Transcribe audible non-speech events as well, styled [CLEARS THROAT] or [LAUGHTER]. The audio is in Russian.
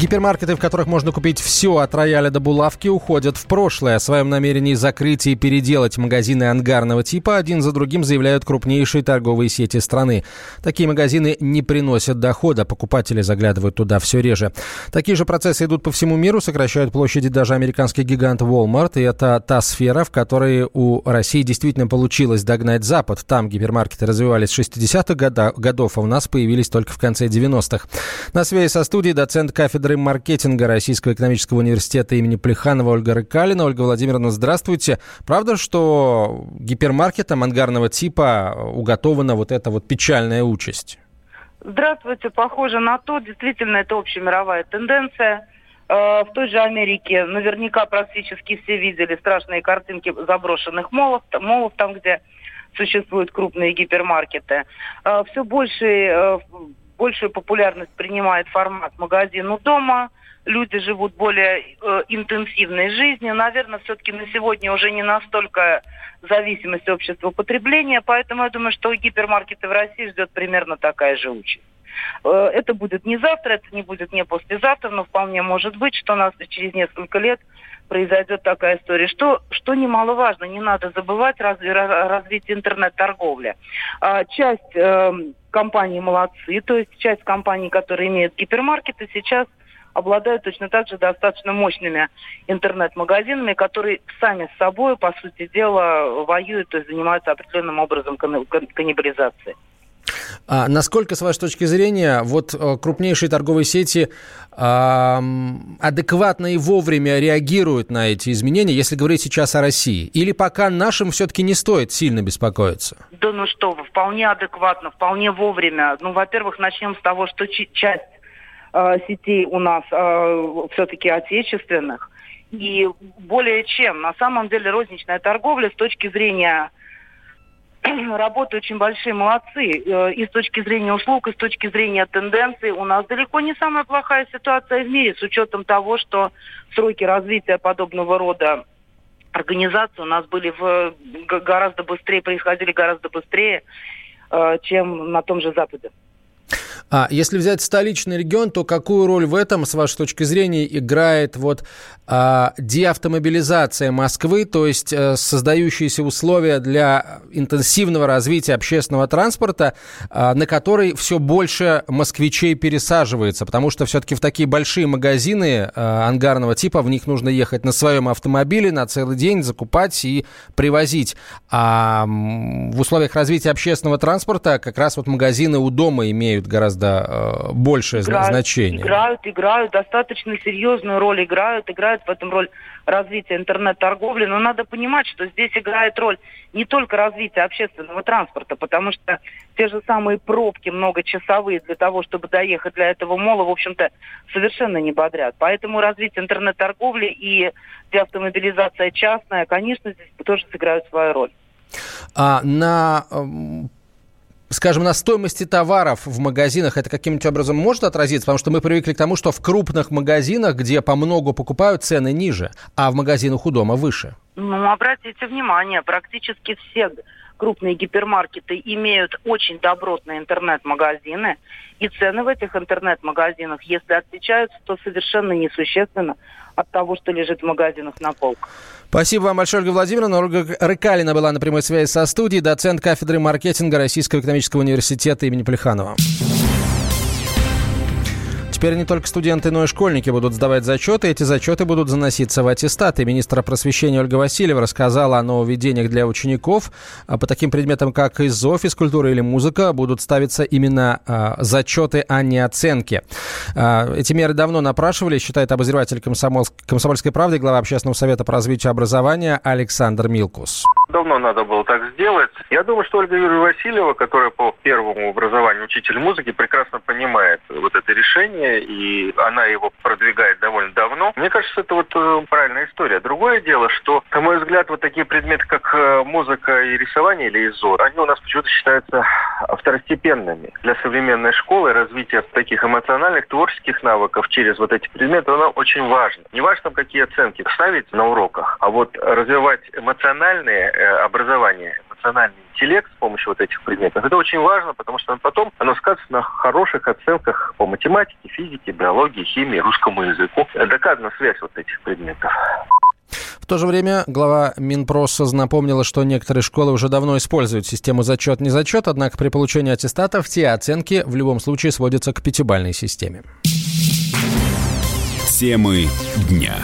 Гипермаркеты, в которых можно купить все от рояля до булавки, уходят в прошлое. О своем намерении закрыть и переделать магазины ангарного типа один за другим заявляют крупнейшие торговые сети страны. Такие магазины не приносят дохода, покупатели заглядывают туда все реже. Такие же процессы идут по всему миру, сокращают площади даже американский гигант Walmart. И это та сфера, в которой у России действительно получилось догнать Запад. Там гипермаркеты развивались с 60-х годов, а у нас появились только в конце 90-х. На связи со студией доцент кафедры кафедры маркетинга Российского экономического университета имени Плеханова Ольга Рыкалина. Ольга Владимировна, здравствуйте. Правда, что гипермаркетам ангарного типа уготована вот эта вот печальная участь? Здравствуйте. Похоже на то. Действительно, это общемировая тенденция. Э, в той же Америке наверняка практически все видели страшные картинки заброшенных молов, молов там, где существуют крупные гипермаркеты. Э, все больше э, большую популярность принимает формат магазин у дома. Люди живут более э, интенсивной жизнью. Наверное, все-таки на сегодня уже не настолько зависимость общества потребления, поэтому я думаю, что гипермаркеты в России ждет примерно такая же участь. Э, это будет не завтра, это не будет не послезавтра, но вполне может быть, что у нас через несколько лет произойдет такая история. Что, что немаловажно, не надо забывать разви, развитие интернет-торговли. А, часть э, компаний молодцы, то есть часть компаний, которые имеют гипермаркеты, сейчас обладают точно так же достаточно мощными интернет-магазинами, которые сами с собой, по сути дела, воюют, есть занимаются определенным образом каннибализацией. А насколько, с вашей точки зрения, вот э, крупнейшие торговые сети э, адекватно и вовремя реагируют на эти изменения, если говорить сейчас о России? Или пока нашим все-таки не стоит сильно беспокоиться? Да ну что вы, вполне адекватно, вполне вовремя. Ну, во-первых, начнем с того, что часть э, сетей у нас э, все-таки отечественных. И более чем, на самом деле, розничная торговля с точки зрения [CLEARS THROAT] работают очень большие молодцы. Э, и с точки зрения услуг, и с точки зрения тенденций у нас далеко не самая плохая ситуация в мире, с учетом того, что сроки развития подобного рода организаций у нас были в, гораздо быстрее, происходили гораздо быстрее, э, чем на том же Западе. А если взять столичный регион, то какую роль в этом, с вашей точки зрения, играет вот а, деавтомобилизация Москвы, то есть а, создающиеся условия для интенсивного развития общественного транспорта, а, на который все больше москвичей пересаживается, потому что все-таки в такие большие магазины а, ангарного типа в них нужно ехать на своем автомобиле на целый день, закупать и привозить. А в условиях развития общественного транспорта как раз вот магазины у дома имеют гораздо гораздо э, большее играют, значение. Играют, играют, достаточно серьезную роль играют, играют в этом роль развития интернет-торговли, но надо понимать, что здесь играет роль не только развитие общественного транспорта, потому что те же самые пробки многочасовые для того, чтобы доехать для этого мола, в общем-то, совершенно не бодрят. Поэтому развитие интернет-торговли и деавтомобилизация частная, конечно, здесь тоже сыграют свою роль. А на эм, скажем, на стоимости товаров в магазинах это каким-нибудь образом может отразиться? Потому что мы привыкли к тому, что в крупных магазинах, где по много покупают, цены ниже, а в магазинах у дома выше. Ну, обратите внимание, практически все крупные гипермаркеты имеют очень добротные интернет-магазины, и цены в этих интернет-магазинах, если отличаются, то совершенно несущественно от того, что лежит в магазинах на полках. Спасибо вам большое, Ольга Владимировна. Ольга Рыкалина была на прямой связи со студией, доцент кафедры маркетинга Российского экономического университета имени Плеханова. Теперь не только студенты, но и школьники будут сдавать зачеты. Эти зачеты будут заноситься в аттестаты. Министр просвещения Ольга Васильева рассказала о нововведениях для учеников. А по таким предметам, как ИЗО, физкультура или музыка, будут ставиться именно а, зачеты, а не оценки. А, эти меры давно напрашивали, считает обозреватель комсомольской правды, глава общественного совета по развитию образования Александр Милкус. Давно надо было так сделать. Я думаю, что Ольга Юрьевна Васильева, которая по первому образованию учитель музыки, прекрасно понимает вот это решение, и она его продвигает довольно давно. Мне кажется, это вот э, правильная история. Другое дело, что, на мой взгляд, вот такие предметы, как э, музыка и рисование или ИЗО, они у нас почему-то считаются второстепенными. Для современной школы развитие таких эмоциональных, творческих навыков через вот эти предметы, оно очень важно. Не важно, какие оценки ставить на уроках, а вот развивать эмоциональные Э, образование, эмоциональный интеллект с помощью вот этих предметов. Это очень важно, потому что потом оно скажется на хороших оценках по математике, физике, биологии, химии, русскому языку. Доказана связь вот этих предметов. В то же время глава Минпроса напомнила, что некоторые школы уже давно используют систему зачет-незачет, однако при получении аттестатов те оценки в любом случае сводятся к пятибальной системе. Темы дня.